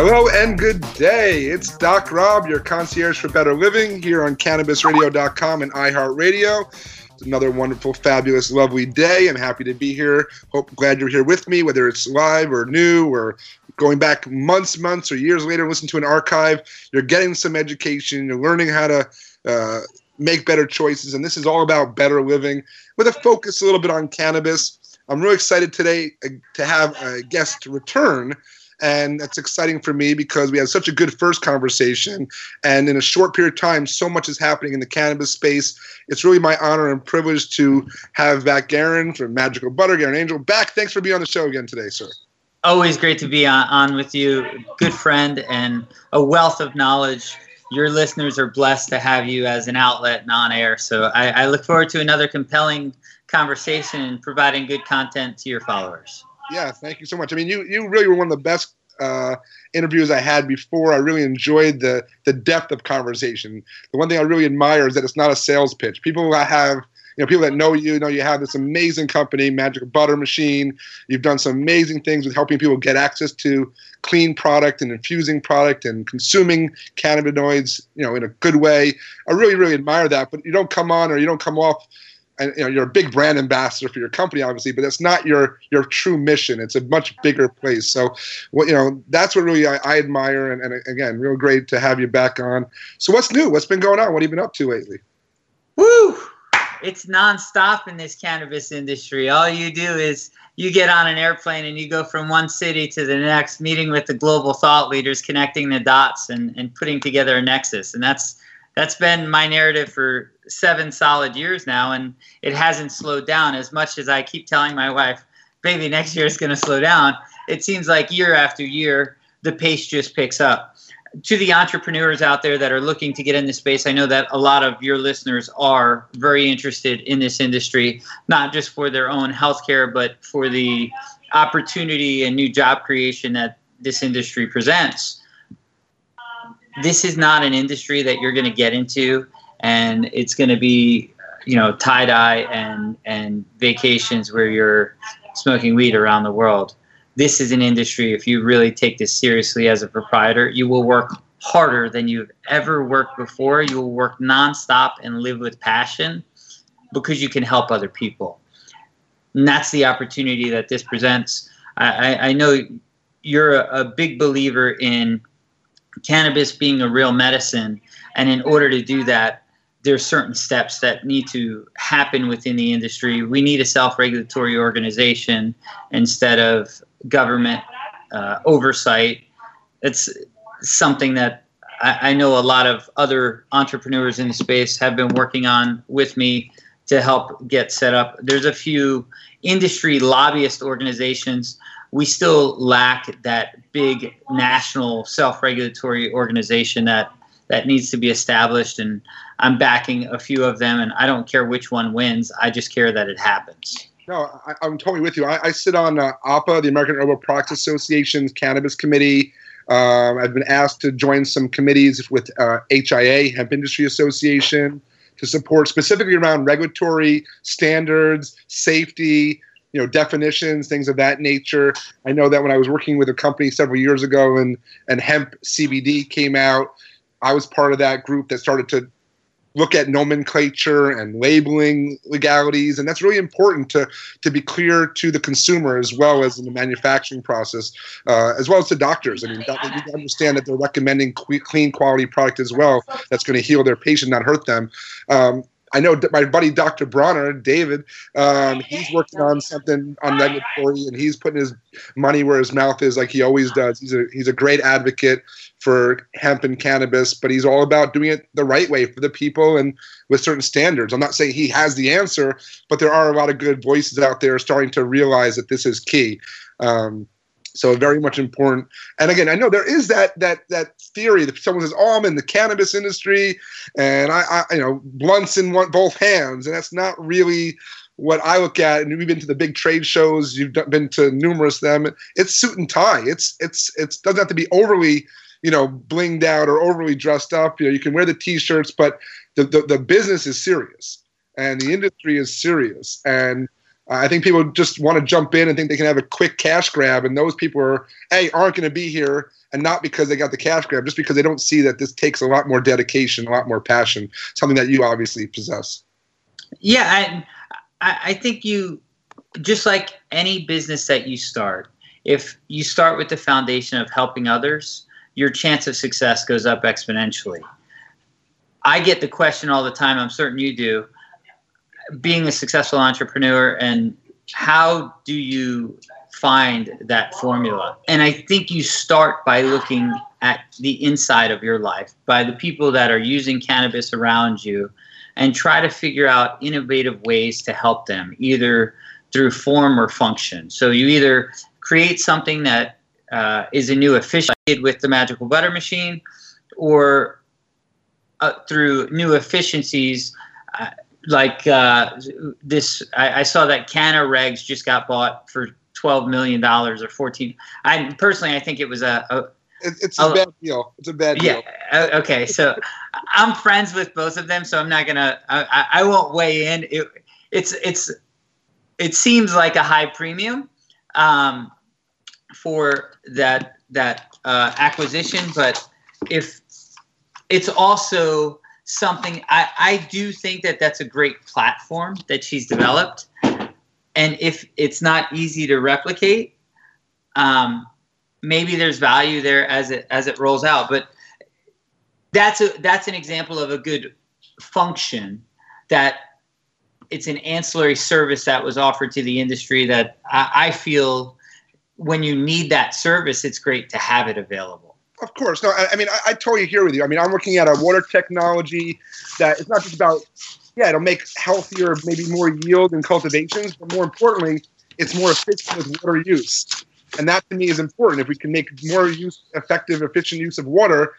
Hello and good day. It's Doc Rob, your concierge for better living, here on CannabisRadio.com and iHeartRadio. It's another wonderful, fabulous, lovely day. I'm happy to be here. Hope glad you're here with me, whether it's live or new or going back months, months or years later, listen to an archive. You're getting some education. You're learning how to uh, make better choices, and this is all about better living with a focus a little bit on cannabis. I'm really excited today uh, to have a guest return and that's exciting for me because we had such a good first conversation. And in a short period of time, so much is happening in the cannabis space. It's really my honor and privilege to have back Garyn from Magical Butter, Garyn Angel, back. Thanks for being on the show again today, sir. Always great to be on, on with you. Good friend and a wealth of knowledge your listeners are blessed to have you as an outlet and on air. So I, I, look forward to another compelling conversation and providing good content to your followers. Yeah, thank you so much. I mean, you you really were one of the best uh, interviews I had before. I really enjoyed the the depth of conversation. The one thing I really admire is that it's not a sales pitch. People that have you know people that know you know you have this amazing company, Magical Butter Machine. You've done some amazing things with helping people get access to clean product and infusing product and consuming cannabinoids, you know, in a good way. I really really admire that. But you don't come on or you don't come off and you know you're a big brand ambassador for your company obviously but that's not your your true mission. It's a much bigger place. So what you know that's what really i, I admire and, and, again real great to have you back on. So what's new? What's been going on? What have you been up to lately? Woo! It's nonstop in this cannabis industry. All you do is you get on an airplane and you go from one city to the next meeting with the global thought leaders connecting the dots and, and putting together a nexus. And that's that's been my narrative for seven solid years now, and it hasn't slowed down as much as I keep telling my wife, baby, next year is going to slow down. It seems like year after year, the pace just picks up. To the entrepreneurs out there that are looking to get in this space, I know that a lot of your listeners are very interested in this industry, not just for their own healthcare, but for the opportunity and new job creation that this industry presents this is not an industry that you're going to get into and it's going to be you know tie dye and and vacations where you're smoking weed around the world. This is an industry if you really take this seriously as a proprietor you will work harder than you've ever worked before. You will work nonstop and live with passion because you can help other people. And that's the opportunity that this presents. I, I know you're a, a big believer in cannabis being a real medicine. And in order to do that, there's certain steps that need to happen within the industry. We need a self-regulatory organization instead of government uh, oversight. It's something that I, I, know a lot of other entrepreneurs in the space have been working on with me to help get set up. There's a few industry lobbyist organizations we still lack that big national self-regulatory organization that that needs to be established and i'm backing a few of them and i don't care which one wins i just care that it happens. No I, am totally with you. I, I sit on uh, the american herbal products association's cannabis committee. Um, i've been asked to join some committees with uh, hia hemp industry association to support specifically around regulatory standards safety you know definitions things of that nature. I know that when i was working with a company several years ago and and hemp cbd came out i was part of that group that started to look at nomenclature and labeling legalities. And that's really important to to be clear to the consumer as well as in the manufacturing process uh, as well as to doctors. I mean you understand that they're recommending clean quality product as well that's going to heal their patient not hurt them. Um, I know my buddy Dr. Bronner, David, um, he's working on something on regulatory, and he's putting his money where his mouth is, like he always does. He's a he's a great advocate for hemp and cannabis, but he's all about doing it the right way for the people and with certain standards. I'm not saying he has the answer, but there are a lot of good voices out there starting to realize that this is key. Um, So very much important. And again, I know there is that that that theory that someone says, "Oh, I'm in the cannabis industry, and I, I you know, blunts in one, both hands," and that's not really what I look at. And we've been to the big trade shows. You've been to numerous of them. It's suit and tie. It's it's it doesn't have to be overly you know blinged out or overly dressed up. You know, you can wear the t-shirts, but the the, the business is serious and the industry is serious and I think people just want to jump in and think they can have a quick cash grab, and those people are a aren't going to be here, and not because they got the cash grab, just because they don't see that this takes a lot more dedication, a lot more passion, something that you obviously possess. Yeah, I I think you just like any business that you start, if you start with the foundation of helping others, your chance of success goes up exponentially. I get the question all the time. I'm certain you do being a successful entrepreneur and how do you find that formula? And I think you start by looking at the inside of your life, by the people that are using cannabis around you, and try to figure out innovative ways to help them, either through form or function. So you either create something that uh, is a new efficiency with the magical butter machine, or uh, through new efficiencies. Uh, like uh, this, I, I, saw that CannaRegs just got bought for twelve million dollars or fourteen. I personally, I think it was a. a it's a, a, bad deal. It's a bad deal. Yeah. Okay. So I'm friends with both of them, so I'm not gonna. I, I won't weigh in. It, it's it's it seems like a high premium um, for that that uh, acquisition, but if it's also something I, I do think that that's a great platform that she's developed. And if it's not easy to replicate um, maybe there's value there as it as it rolls out. But that's a that's an example of a good function that it's an ancillary service that was offered to the industry that I, I feel when you need that service it's great to have it available of course. No, I, I mean, I, I, totally hear with you. I mean, I'm looking at a water technology that it's not just about, yeah, it'll make healthier, maybe more yield in cultivations, but more importantly, it's more efficient with water use. And that to me is important. If we can make more use, effective, efficient use of water,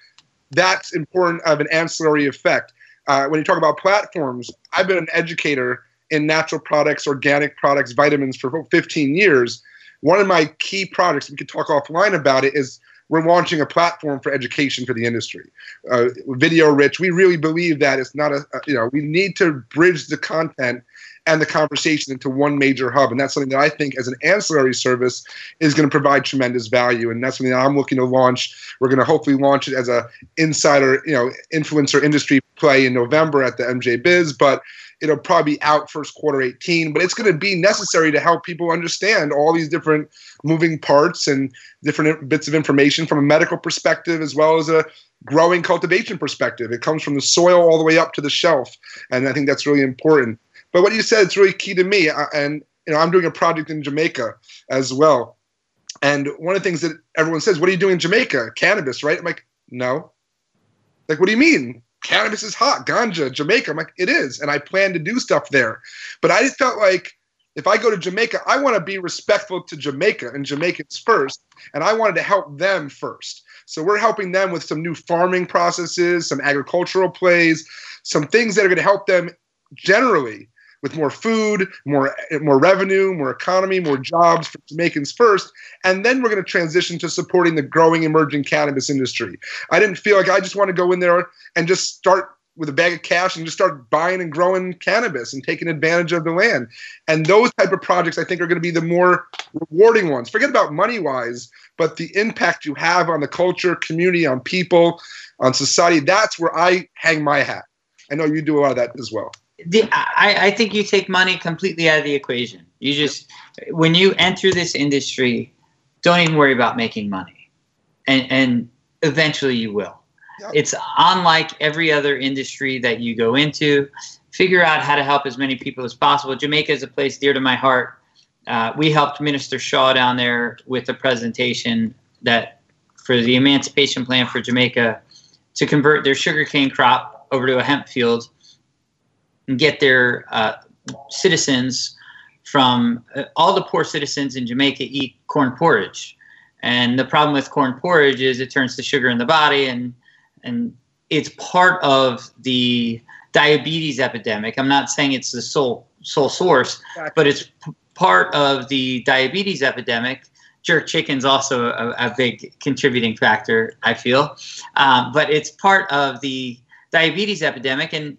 that's important of an ancillary effect. Uh, when you talk about platforms, I've been an educator in natural products, organic products, vitamins for 15 years. One of my key products, we could talk offline about it, is we're launching a platform for education for the industry. Uh, video rich, we really believe that it's not a, a, you know, we need to bridge the content and the conversation into one major hub. And that's something that I think as an ancillary service is going to provide tremendous value. And that's something that I'm looking to launch. We're going to hopefully launch it as a insider, you know, influencer industry play in November at the MJ Biz. But it'll probably be out first quarter 18 but it's going to be necessary to help people understand all these different moving parts and different bits of information from a medical perspective as well as a growing cultivation perspective. It comes from the soil all the way up to the shelf and i think that's really important. But what you said is really key to me uh, and you know i'm doing a project in jamaica as well. And one of the things that everyone says what are you doing in jamaica? Cannabis right? I'm like no. Like what do you mean cannabis is hot, ganja, Jamaica. I'm like, it is, and I plan to do stuff there. But I just felt like if I go to Jamaica, I want to be respectful to Jamaica and Jamaicans first, and I wanted to help them first. So we're helping them with some new farming processes, some agricultural plays, some things that are going to help them generally with more food, more more revenue, more economy, more jobs for Jamaicans first, and then we're going to transition to supporting the growing emerging cannabis industry. I didn't feel like I just want to go in there and just start with a bag of cash and just start buying and growing cannabis and taking advantage of the land. And those type of projects I think are going to be the more rewarding ones. Forget about money wise, but the impact you have on the culture, community, on people, on society, that's where I hang my hat. I know you do a lot of that as well the, I, I think you take money completely out of the equation. You just when you enter this industry, don't even worry about making money, and and eventually you will. Yep. It's unlike every other industry that you go into. Figure out how to help as many people as possible. Jamaica is a place dear to my heart. Uh, we helped Minister Shaw down there with a presentation that for the emancipation plan for Jamaica to convert their sugarcane crop over to a hemp field and get their uh, citizens from uh, all the poor citizens in Jamaica eat corn porridge. And the problem with corn porridge is it turns to sugar in the body, and and it's part of the diabetes epidemic. I'm not saying it's the sole sole source, gotcha. but it's p- part of the diabetes epidemic. Jerk chicken's also a, a big contributing factor, I feel, um, but it's part of the diabetes epidemic, and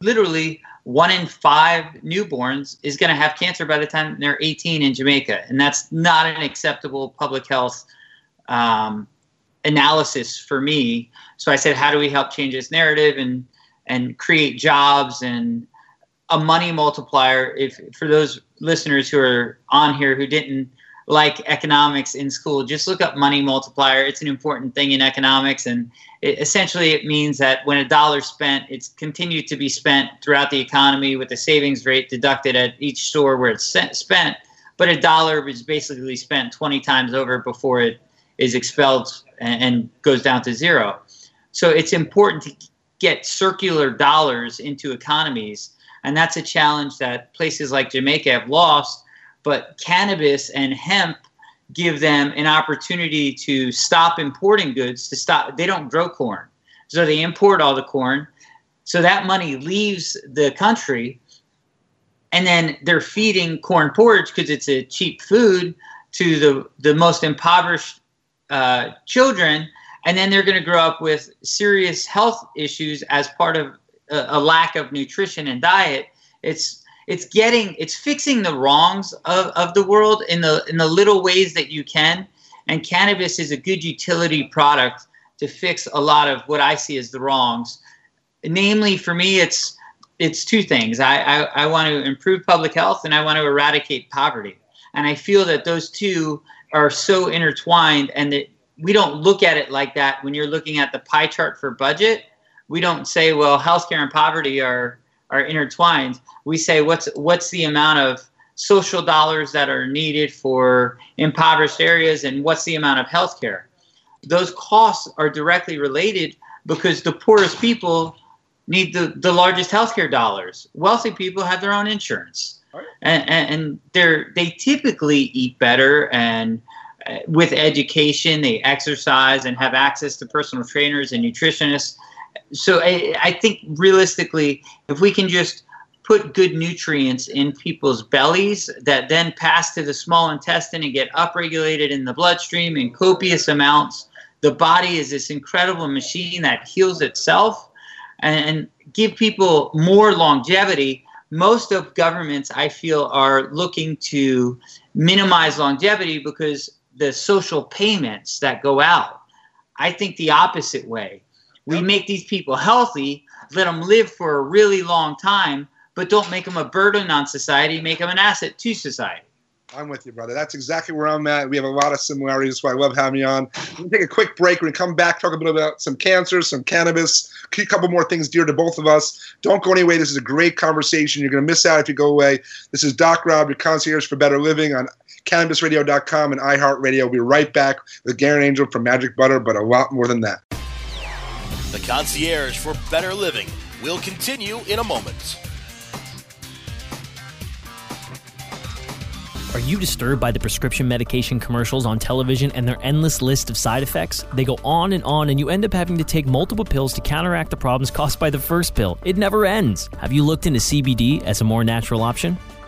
literally one in five newborns is going to have cancer by the time they're 18 in Jamaica, and that's not an acceptable public health um, analysis for me. So I said, how do we help change this narrative and and create jobs and a money multiplier? If for those listeners who are on here who didn't like economics in school, just look up money multiplier. It's an important thing in economics, and it, essentially it means that when a dollar spent, it's continued to be spent throughout the economy with the savings rate deducted at each store where it's spent. But a dollar is basically spent 20 times over before it is expelled and, and goes down to zero. So it's important to get circular dollars into economies, and that's a challenge that places like Jamaica have lost but cannabis and hemp give them an opportunity to stop importing goods to stop they don't grow corn. So they import all the corn. So that money leaves the country and then they're feeding corn porridge because it's a cheap food to the the most impoverished uh, children and then they're going to grow up with serious health issues as part of a, a lack of nutrition and diet. It's it's getting it's fixing the wrongs of, of the world in the in the little ways that you can. And cannabis is a good utility product to fix a lot of what i see as the wrongs. Namely for me it's it's two things. I i, I want to improve public health and i want to eradicate poverty. And i feel that those two are so intertwined and that we don't look at it like that. When you're looking at the pie chart for budget we don't say well healthcare and poverty are are intertwined. We say what's what's the amount of social dollars that are needed for impoverished areas and what's the amount of health care. Those costs are directly related because the poorest people need the, the largest healthcare dollars. Wealthy people have their own insurance. Right. And, and, they're, they typically eat better and uh, with education, they exercise and have access to personal trainers and nutritionists so I, I think realistically, if we can just put good nutrients in people's bellies that then pass to the small intestine and get upregulated in the bloodstream in copious amounts. The body is this incredible machine that heals itself and, give people more longevity. Most of governments, I feel, are looking to minimize longevity because the social payments that go out. I think the opposite way. We make these people healthy, let them live for a really long time, but don't make them a burden on society, make them an asset to society. I'm with you, brother. That's exactly where I'm at. We have a lot of similarities. Why I love having you on. To take a quick break. We're going to come back, talk a bit about some cancer, some cannabis, a couple more things dear to both of us. Don't go anyway. This is a great conversation. You're going to miss out if you go away. This is Doc Rob, your concierge for better living on cannabisradio.com and iHeartRadio. We'll be right back with Garrett Angel from Magic Butter, but a lot more than that. The concierge for better living will continue in a moment. Are you disturbed by the prescription medication commercials on television and their endless list of side effects? They go on and on, and you end up having to take multiple pills to counteract the problems caused by the first pill. It never ends. Have you looked into CBD as a more natural option?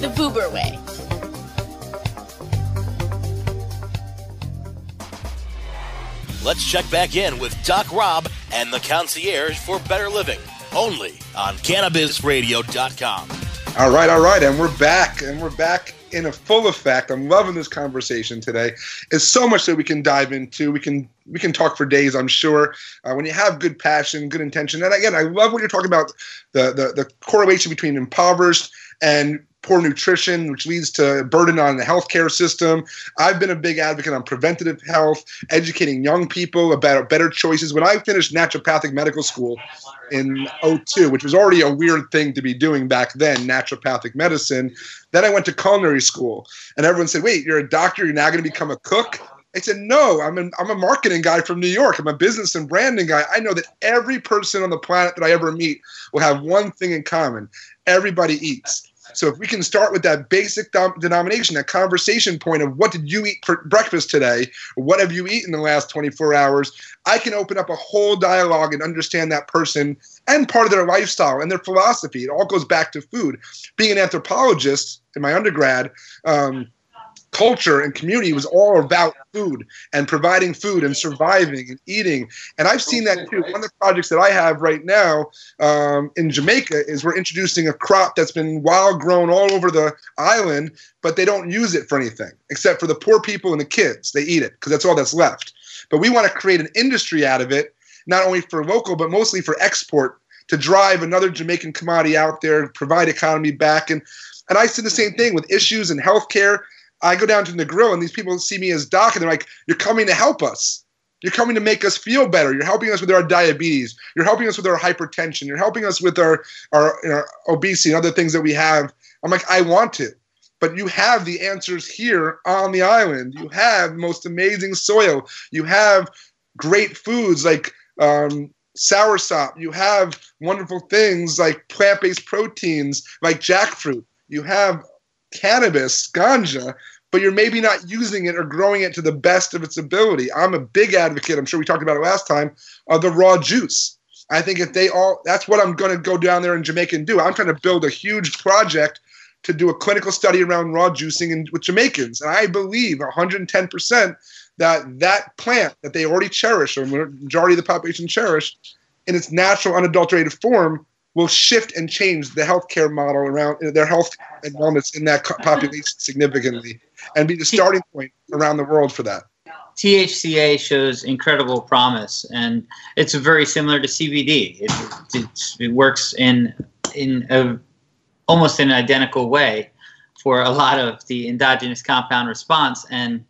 the Vuber way. Let's check back in with Doc Rob and the concierge for better living, only on CannabisRadio.com. All right, all right, and we're back, and we're back in a full effect. I'm loving this conversation today. It's so much that we can dive into. We can we can talk for days. I'm sure. Uh, when you have good passion, good intention, and again, I love what you're talking about the the, the correlation between impoverished and poor nutrition, which leads to burden on the healthcare system. I've been a big advocate on preventative health, educating young people about better choices. When I finished naturopathic medical school in 02, which was already a weird thing to be doing back then, naturopathic medicine, then I went to culinary school, and everyone said, "Wait, you're a doctor. You're now going to become a cook." I said, no, I'm, an, I'm a marketing guy from New York. I'm a business and branding guy. I know that every person on the planet that I ever meet will have one thing in common everybody eats. So if we can start with that basic dom- denomination, that conversation point of what did you eat for breakfast today? What have you eaten in the last 24 hours? I can open up a whole dialogue and understand that person and part of their lifestyle and their philosophy. It all goes back to food. Being an anthropologist in my undergrad, um, culture and community was all about food and providing food and surviving and eating. And I've seen that too. One of the projects that I have right now um, in Jamaica is we're introducing a crop that's been wild grown all over the island, but they don't use it for anything except for the poor people and the kids. They eat it because that's all that's left. But we want to create an industry out of it, not only for local, but mostly for export to drive another Jamaican commodity out there, provide economy back. And and I see the same thing with issues in healthcare. I go down to the grill and these people see me as doc and they're like, You're coming to help us. You're coming to make us feel better. You're helping us with our diabetes. You're helping us with our hypertension. You're helping us with our, our, our obesity and other things that we have. I'm like, I want to. But you have the answers here on the island. You have most amazing soil. You have great foods like um, soursop. You have wonderful things like plant based proteins like jackfruit. You have cannabis, ganja, but you're maybe not using it or growing it to the best of its ability. I'm a big advocate, I'm sure we talked about it last time, of the raw juice. I think if they all, that's what I'm going to go down there in Jamaica and do. I'm trying to build a huge project to do a clinical study around raw juicing in, with Jamaicans. And I believe 110% that that plant that they already cherish, or majority of the population cherish, in its natural, unadulterated form, will shift and change the healthcare model around their health and wellness in that population significantly and be the starting point around the world for that. THCA shows incredible promise, and it's very similar to CBD. It, it works in in a, almost an identical way for a lot of the endogenous compound response, and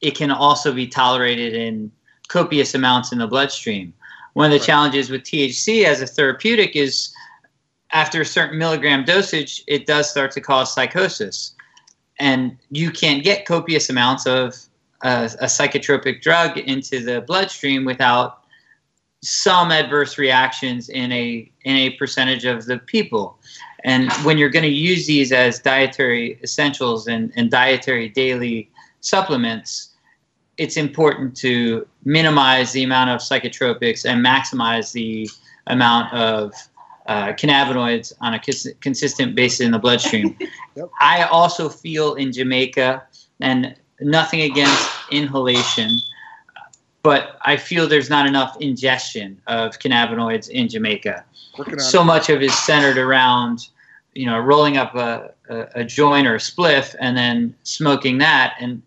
it can also be tolerated in copious amounts in the bloodstream. One of the right. challenges with THC as a therapeutic is after a certain milligram dosage, it does start to cause psychosis. And you can't get copious amounts of a, a psychotropic drug into the bloodstream without some adverse reactions in a in a percentage of the people. And when you're going to use these as dietary essentials and, and dietary daily supplements, it's important to minimize the amount of psychotropics and maximize the amount of uh, cannabinoids on a cons- consistent basis in the bloodstream. yep. I also feel in Jamaica, and nothing against inhalation, but I feel there's not enough ingestion of cannabinoids in Jamaica. So much of it is centered around, you know, rolling up a, a, a joint or a spliff and then smoking that, and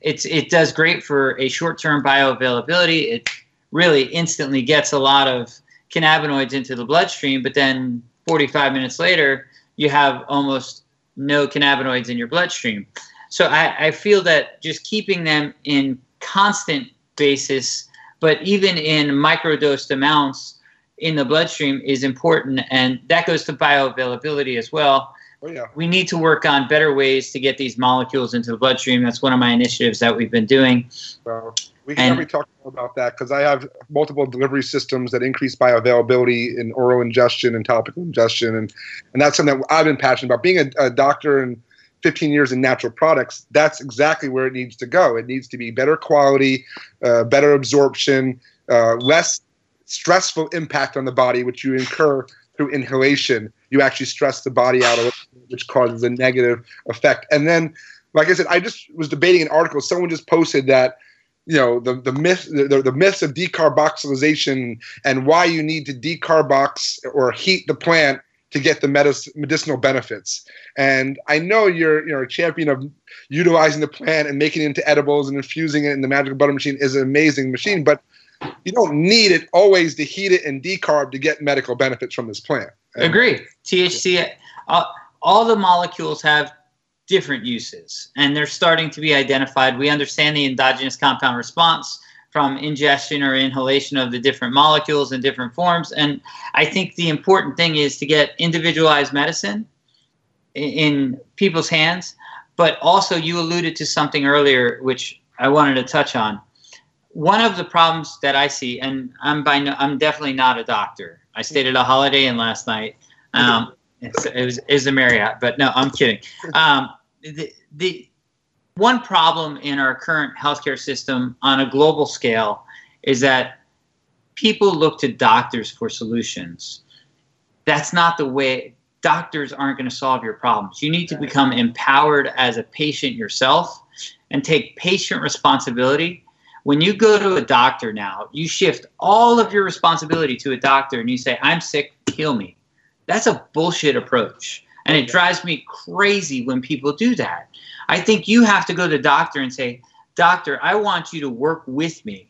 it's it does great for a short-term bioavailability. It really instantly gets a lot of cannabinoids into the bloodstream, but then 45 minutes later, you have almost no cannabinoids in your bloodstream. So I, I feel that just keeping them in constant basis, but even in microdosed amounts in the bloodstream is important. And that goes to bioavailability as well. Oh, yeah. We need to work on better ways to get these molecules into the bloodstream. That's one of my initiatives that we've been doing. Well, we can And- definitely talk more about that because I have multiple delivery systems that increase bioavailability in oral ingestion and topical ingestion, and and that's something that I've been passionate about. Being a, a doctor and 15 years in natural products, that's exactly where it needs to go. It needs to be better quality, uh, better absorption, uh, less stressful impact on the body, which you incur through inhalation. You actually stress the body out, a little, which causes a negative effect. And then, like I said, I just was debating an article. Someone just posted that you know the the myth the, the myths of decarboxylation and why you need to decarbox or heat the plant to get the medic- medicinal benefits. And I know you're you know a champion of utilizing the plant and making it into edibles and infusing it in the magical butter machine is an amazing machine, but you don't need it always to heat it and decarb to get medical benefits from this plant. And- Agree. THC, uh, all the molecules have different uses, and they're starting to be identified. We understand the endogenous compound response from ingestion or inhalation of the different molecules in different forms. And I think the important thing is to get individualized medicine in people's hands. But also, you alluded to something earlier, which I wanted to touch on. One of the problems that I see, and I'm by no, I'm definitely not a doctor. I stayed at a Holiday Inn last night. Um, it's, it was is a Marriott, but no, I'm kidding. Um, the the one problem in our current healthcare system on a global scale is that people look to doctors for solutions. That's not the way. Doctors aren't going to solve your problems. You need to become empowered as a patient yourself and take patient responsibility. When you go to a doctor now, you shift all of your responsibility to a doctor and you say, I'm sick, heal me. That's a bullshit approach. And it drives me crazy when people do that. I think you have to go to the doctor and say, Doctor, I want you to work with me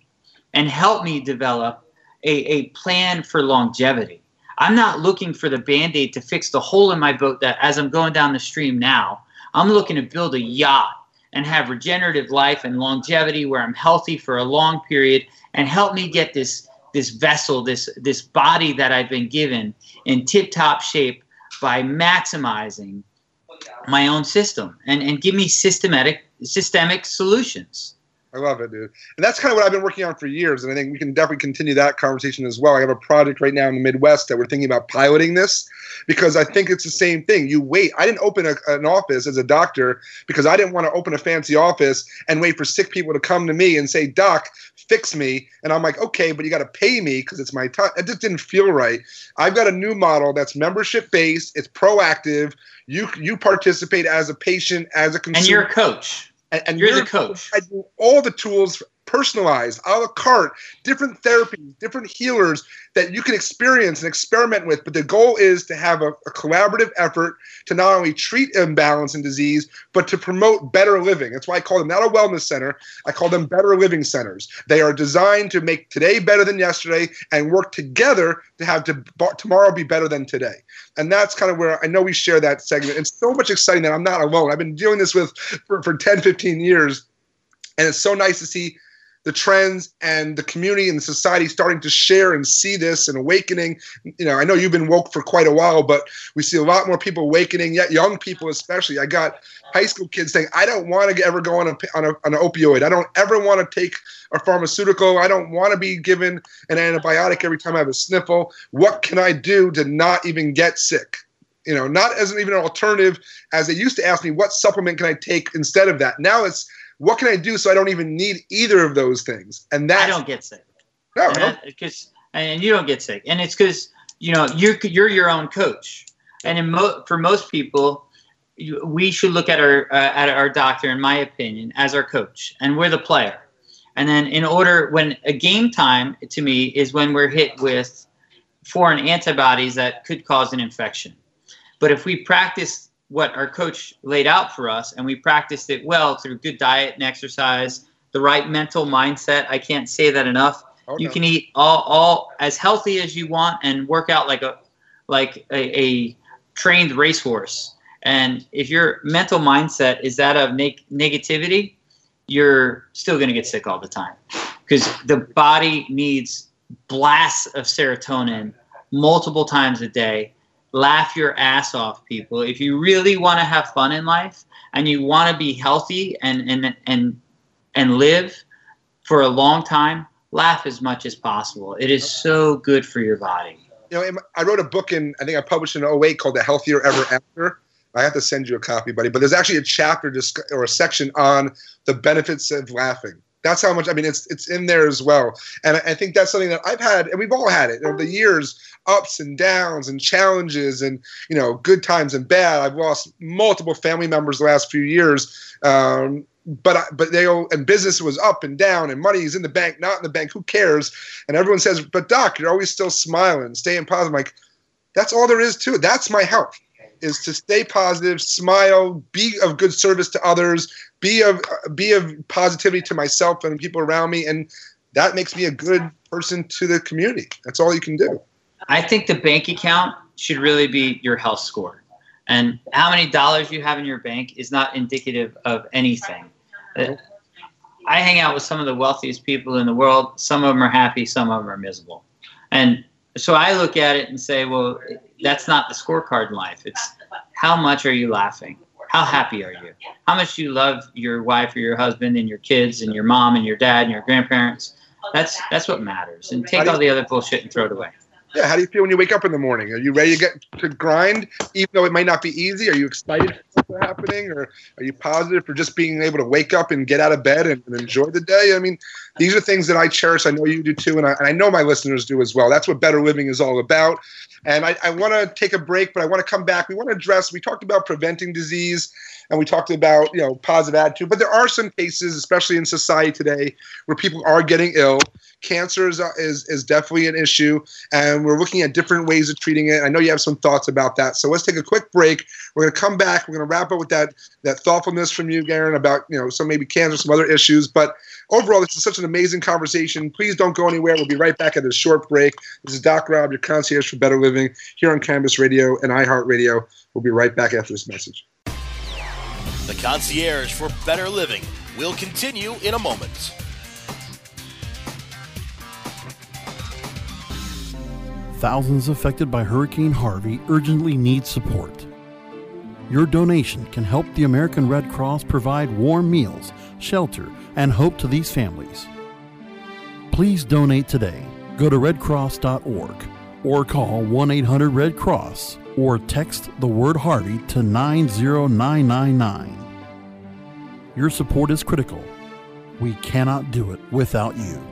and help me develop a, a plan for longevity. I'm not looking for the band aid to fix the hole in my boat that as I'm going down the stream now, I'm looking to build a yacht and have regenerative life and longevity where I'm healthy for a long period and help me get this this vessel, this this body that I've been given in tip-top shape by maximizing my own system and, and give me systematic systemic solutions. I love it, dude. And that's kind of what I've been working on for years. And I think we can definitely continue that conversation as well. I have a project right now in the Midwest that we're thinking about piloting this because I think it's the same thing. You wait. I didn't open a, an office as a doctor because I didn't want to open a fancy office and wait for sick people to come to me and say, Doc, fix me. And I'm like, okay, but you got to pay me because it's my time. It just didn't feel right. I've got a new model that's membership based, it's proactive. You, you participate as a patient, as a consumer. And you're a coach. And, and You're the coach. I do all the tools personalized, a la carte, different therapies, different healers that you can experience and experiment with. But the goal is to have a, a collaborative effort to not only treat imbalance and disease, but to promote better living. That's why I call them not a wellness center, I call them better living centers. They are designed to make today better than yesterday and work together to have to, tomorrow be better than today. And that's kind of where I know we share that segment. It's so much exciting that I'm not alone. I've been doing this with for, for 10, 15 years. And it's so nice to see the trends and the community and the society starting to share and see this and awakening. You know, I know you've been woke for quite a while, but we see a lot more people awakening, yet young people especially. I got high school kids saying, I don't want to ever go on, a, on, a, on an opioid. I don't ever want to take a pharmaceutical. I don't want to be given an antibiotic every time I have a sniffle. What can I do to not even get sick? You know, not as an, even an alternative, as they used to ask me, what supplement can I take instead of that? Now it's, what can I do so I don't even need either of those things? And that I don't get sick. No, and, because and you don't get sick, and it's because you know you're you're your own coach, and in mo- for most people, you, we should look at our uh, at our doctor, in my opinion, as our coach, and we're the player. And then in order when a game time to me is when we're hit with foreign antibodies that could cause an infection. But if we practice what our coach laid out for us and we practiced it well through good diet and exercise, the right mental mindset, I can't say that enough. Oh, you no. can eat all, all as healthy as you want and work out like a like a, a trained racehorse. And if your mental mindset is that of neg- negativity, you're still going to get sick all the time because the body needs blasts of serotonin multiple times a day laugh your ass off, people. If you really want to have fun in life and you want to be healthy and and and and live for a long time, laugh as much as possible. It is so good for your body. You know, I wrote a book in I think I published in 08 called The Healthier Ever After. I have to send you a copy, buddy. But there's actually a chapter or a section on the benefits of laughing. That's how much I mean. It's it's in there as well, and I think that's something that I've had, and we've all had it over the years, ups and downs and challenges, and you know, good times and bad. I've lost multiple family members the last few years, um, but I, but they all, and business was up and down, and money is in the bank, not in the bank. Who cares? And everyone says, but doc, you're always still smiling, staying positive. I'm like, that's all there is to it. That's my health is to stay positive, smile, be of good service to others, be of be of positivity to myself and people around me, and that makes me a good person to the community. That's all you can do. I think the bank account should really be your health score, and how many dollars you have in your bank is not indicative of anything. I hang out with some of the wealthiest people in the world. Some of them are happy, some of them are miserable, and so I look at it and say, well, that's not the scorecard in life. It's how much are you laughing? How happy are you? How much do you love your wife or your husband and your kids and your mom and your dad and your grandparents? That's that's what matters. And take all the other bullshit and throw it away. Yeah, how do you feel when you wake up in the morning? Are you ready to get to grind, even though it might not be easy? Are you excited for what's happening, or are you positive for just being able to wake up and get out of bed and, and enjoy the day? I mean, these are things that I cherish. I know you do too, and I, and I know my listeners do as well. That's what better living is all about. And I, I want to take a break, but I want to come back. We want to address. We talked about preventing disease, and we talked about you know positive attitude. But there are some cases, especially in society today, where people are getting ill. Cancer is, is is definitely an issue, and we're looking at different ways of treating it. I know you have some thoughts about that. So let's take a quick break. We're going to come back. We're going to wrap up with that that thoughtfulness from you, Garyn, about you know some maybe cancer, some other issues. But overall, this is such an amazing conversation. Please don't go anywhere. We'll be right back at a short break. This is Doc Rob, your concierge for better living here on Cannabis Radio and iHeartRadio. We'll be right back after this message. The concierge for better living will continue in a moment. Thousands affected by Hurricane Harvey urgently need support. Your donation can help the American Red Cross provide warm meals, shelter, and hope to these families. Please donate today. Go to redcross.org or call 1 800 Red Cross or text the word Harvey to 90999. Your support is critical. We cannot do it without you.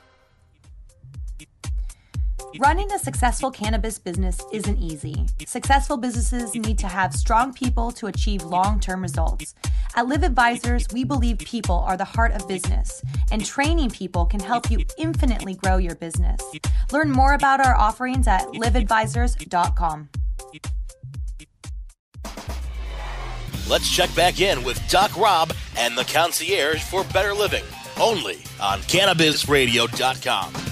Running a successful cannabis business isn't easy. Successful businesses need to have strong people to achieve long term results. At Live Advisors, we believe people are the heart of business, and training people can help you infinitely grow your business. Learn more about our offerings at liveadvisors.com. Let's check back in with Doc Rob and the concierge for better living, only on CannabisRadio.com.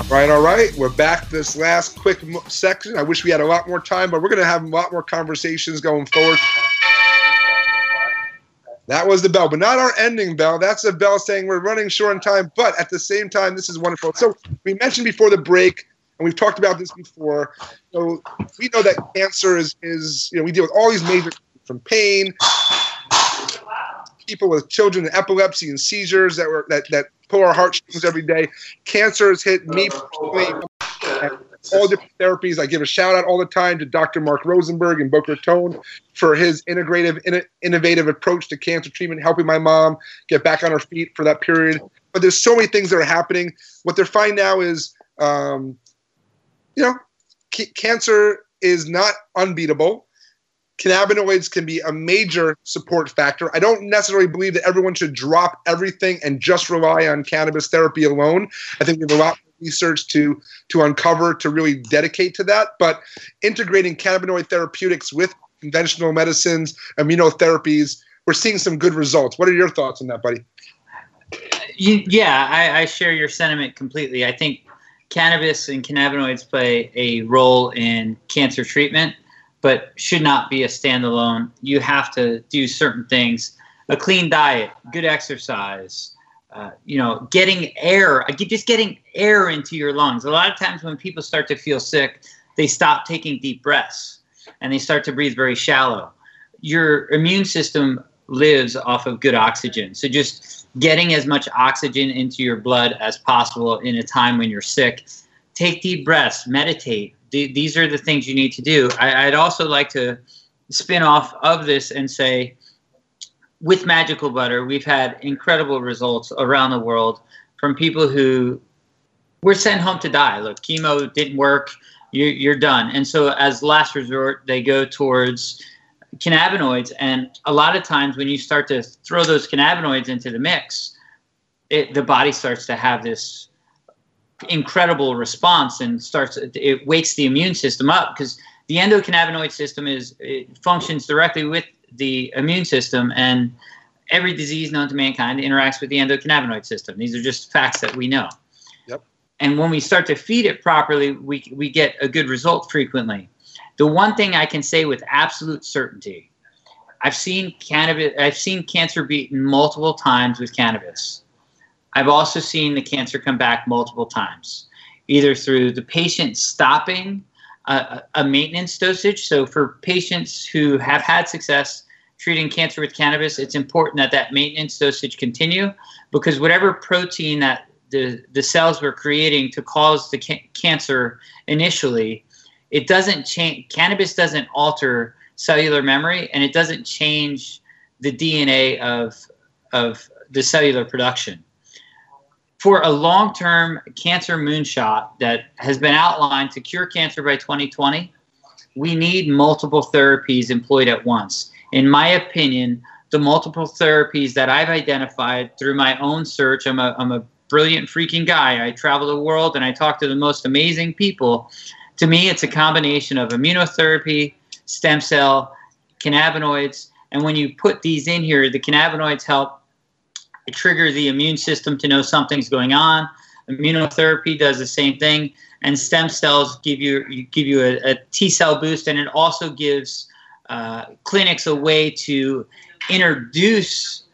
All right, all right. We're back this last quick section. I wish we had a lot more time, but we're going to have a lot more conversations going forward. That was the bell, but not our ending bell. That's a bell saying we're running short on time, but at the same time, this is wonderful. So we mentioned before the break, and we've talked about this before. So we know that cancer is, is you know, we deal with all these major from pain, people with children with epilepsy and seizures that were that that pull our heartstrings every day. Cancer has hit me personally. All different therapies. I give a shout out all the time to Dr. Mark Rosenberg in Boca Raton for his integrative, in, innovative approach to cancer treatment, helping my mom get back on her feet for that period. But there's so many things that are happening. What they're finding now is, um, you know, c- cancer is not unbeatable. Cannabinoids can be a major support factor. I don't necessarily believe that everyone should drop everything and just rely on cannabis therapy alone. I think we have a lot of research to to uncover to really dedicate to that. But integrating cannabinoid therapeutics with conventional medicines, immunotherapies, we're seeing some good results. What are your thoughts on that, buddy? Yeah, I, I share your sentiment completely. I think cannabis and cannabinoids play a role in cancer treatment, but should not be a standalone. You have to do certain things a clean diet, good exercise, uh, you know, getting air, just getting air into your lungs. A lot of times when people start to feel sick, they stop taking deep breaths and they start to breathe very shallow. Your immune system lives off of good oxygen. So just getting as much oxygen into your blood as possible in a time when you're sick. Take deep breaths, meditate. These are the things you need to do. I, I'd also like to spin off of this and say, with magical butter, we've had incredible results around the world from people who were sent home to die. Look, chemo didn't work, you're, you're done. And so, as last resort, they go towards cannabinoids. And a lot of times, when you start to throw those cannabinoids into the mix, it, the body starts to have this incredible response and starts it wakes the immune system up because the endocannabinoid system is it functions directly with the immune system and every disease known to mankind interacts with the endocannabinoid system these are just facts that we know yep and when we start to feed it properly we we get a good result frequently the one thing I can say with absolute certainty, I've seen cannabis. I've seen cancer beaten multiple times with cannabis. I've also seen the cancer come back multiple times, either through the patient stopping a, a maintenance dosage. So for patients who have had success treating cancer with cannabis, it's important that that maintenance dosage continue because whatever protein that the, the cells were creating to cause the ca- cancer initially it doesn't change cannabis doesn't alter cellular memory and it doesn't change the dna of of the cellular production for a long-term cancer moonshot that has been outlined to cure cancer by 2020 we need multiple therapies employed at once in my opinion the multiple therapies that i've identified through my own search i'm a, I'm a brilliant freaking guy i travel the world and i talk to the most amazing people to me, it's a combination of immunotherapy, stem cell, cannabinoids. And when you put these in here, the cannabinoids help trigger the immune system to know something's going on. Immunotherapy does the same thing, and stem cells give you give you a, a T cell boost, and it also gives uh, clinics a way to introduce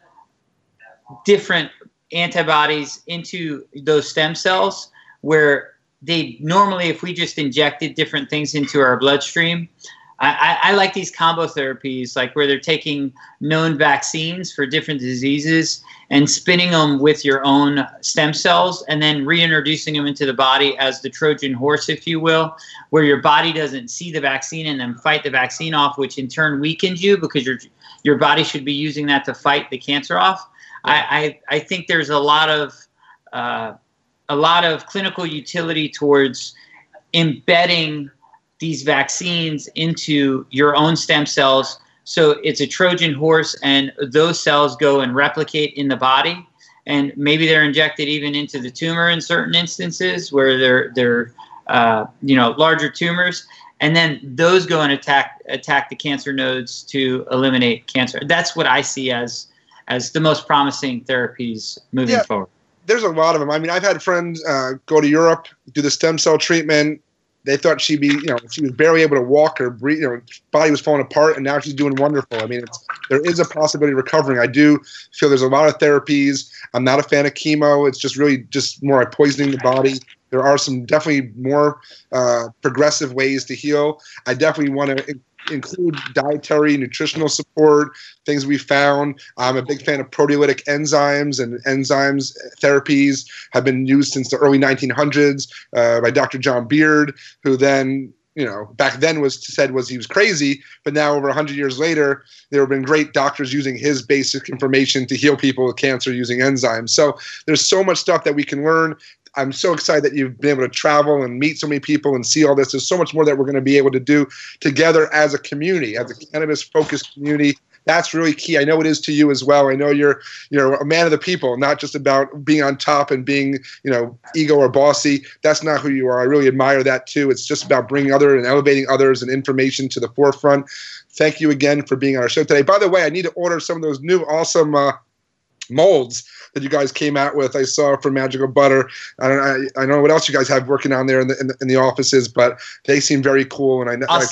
different antibodies into those stem cells where they normally, if we just injected different things into our bloodstream, I, I, like these combo therapies, like where they're taking known vaccines for different diseases and spinning them with your own stem cells and then reintroducing them into the body as the Trojan horse, if you will, where your body doesn't see the vaccine and then fight the vaccine off, which in turn weakens you because your your body should be using that to fight the cancer off. I, I, I think there's a lot of uh, a lot of clinical utility towards embedding these vaccines into your own stem cells. So it's a Trojan horse, and those cells go and replicate in the body. And maybe they're injected even into the tumor in certain instances where they're they're uh, you know larger tumors, and then those go and attack attack the cancer nodes to eliminate cancer. That's what I see as as the most promising therapies moving yeah. forward there's a lot of them. I mean, I've had friends uh, go to Europe, do the stem cell treatment. They thought she'd be, you know, she was barely able to walk or breathe. You know, body was falling apart, and now she's doing wonderful. I mean, there is a possibility of recovering. I do feel there's a lot of therapies. I'm not a fan of chemo. It's just really just more like poisoning the body. There are some definitely more uh, progressive ways to heal. I definitely want to include dietary, nutritional support, things we found. I'm a big fan of proteolytic enzymes, and enzymes therapies have been used since the early 1900s uh, by Dr. John Beard, who then you know, back then was said was he was crazy, but now over 100 years later, there have been great doctors using his basic information to heal people with cancer using enzymes. So there's so much stuff that we can learn. I'm so excited that you've been able to travel and meet so many people and see all this. There's so much more that we're going to be able to do together as a community, as a cannabis focused community that's really key. I know it is to you as well. I know you're you're a man of the people, not just about being on top and being you know ego or bossy. That's not who you are. I really admire that too. It's just about bringing other and elevating others and information to the forefront. Thank you again for being on our show today. By the way, I need to order some of those new awesome. Uh, molds that you guys came out with. I saw from Magical Butter. I don't. I, I don't know what else you guys have working on there in the, in the, in the offices, but they seem very cool. And I know. I'll,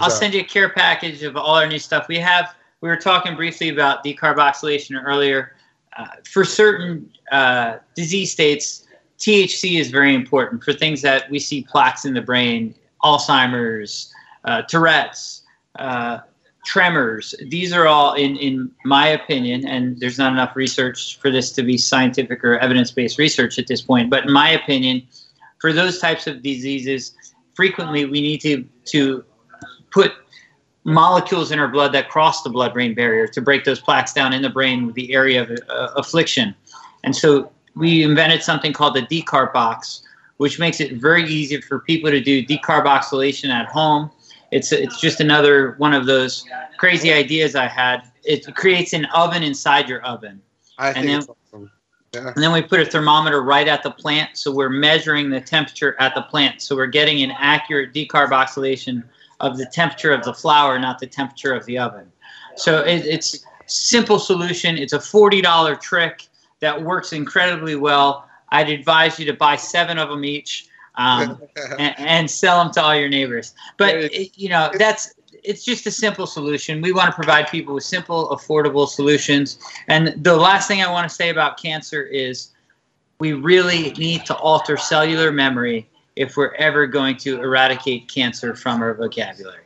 I'll send you a care package of all our new stuff. We have we were talking briefly about decarboxylation earlier. Uh, for certain uh, disease states, THC is very important for things that we see plaques in the brain, Alzheimer's, uh, Tourette's, uh, tremors. These are all, in, in my opinion, and there's not enough research for this to be scientific or evidence based research at this point, but in my opinion, for those types of diseases, frequently we need to, to put molecules in our blood that cross the blood brain barrier to break those plaques down in the brain the area of uh, affliction. And so we invented something called the decarb box, which makes it very easy for people to do decarboxylation at home. It's, it's just another one of those crazy ideas I had. It creates an oven inside your oven. I think then, awesome. yeah. and then we put a thermometer right at the plant, so we're measuring the temperature at the plant. So we're getting an accurate decarboxylation of the temperature of the flower, not the temperature of the oven. So it, it's simple solution. It's a $40 trick that works incredibly well. I'd advise you to buy seven of them each um, and, and, sell them to all your neighbors. But you know that's it's just a simple solution. We want to provide people with simple, affordable solutions. And the last thing I want to say about cancer is we really need to alter cellular memory if we're ever going to eradicate cancer from our vocabulary.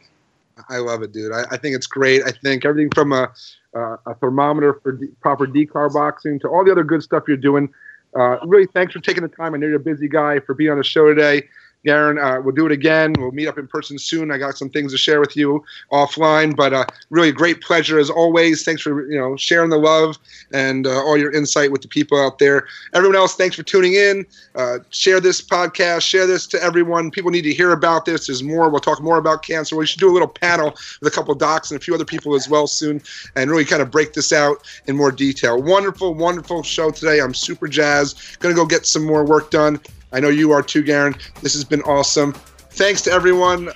I love it, dude. I, I think it's great. I think everything from a, uh, a thermometer for de- proper decarboxing to all the other good stuff you're doing. Uh, really, thanks for taking the time. I know you're a busy guy for being on the show today. Garyn, uh, we'll do it again. We'll meet up in person soon. I got some things to share with you offline, but uh, really great pleasure as always. Thanks for you know sharing the love and uh, all your insight with the people out there. Everyone else, thanks for tuning in. Uh, share this podcast. Share this to everyone. People need to hear about this. There's more. We'll talk more about cancer. We should do a little panel with a couple docs and a few other people as well soon, and really kind of break this out in more detail. Wonderful, wonderful show today. I'm super jazzed. Gonna go get some more work done. I know you are too, Garyn. This has been awesome. Thanks to everyone.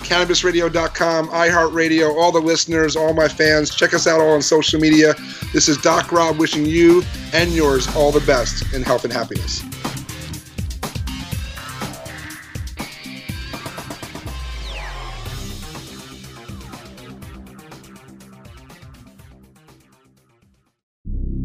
CannabisRadio.com, iHeartRadio, all the listeners, all my fans. Check us out all on social media. This is Doc Rob wishing you and yours all the best in health and happiness.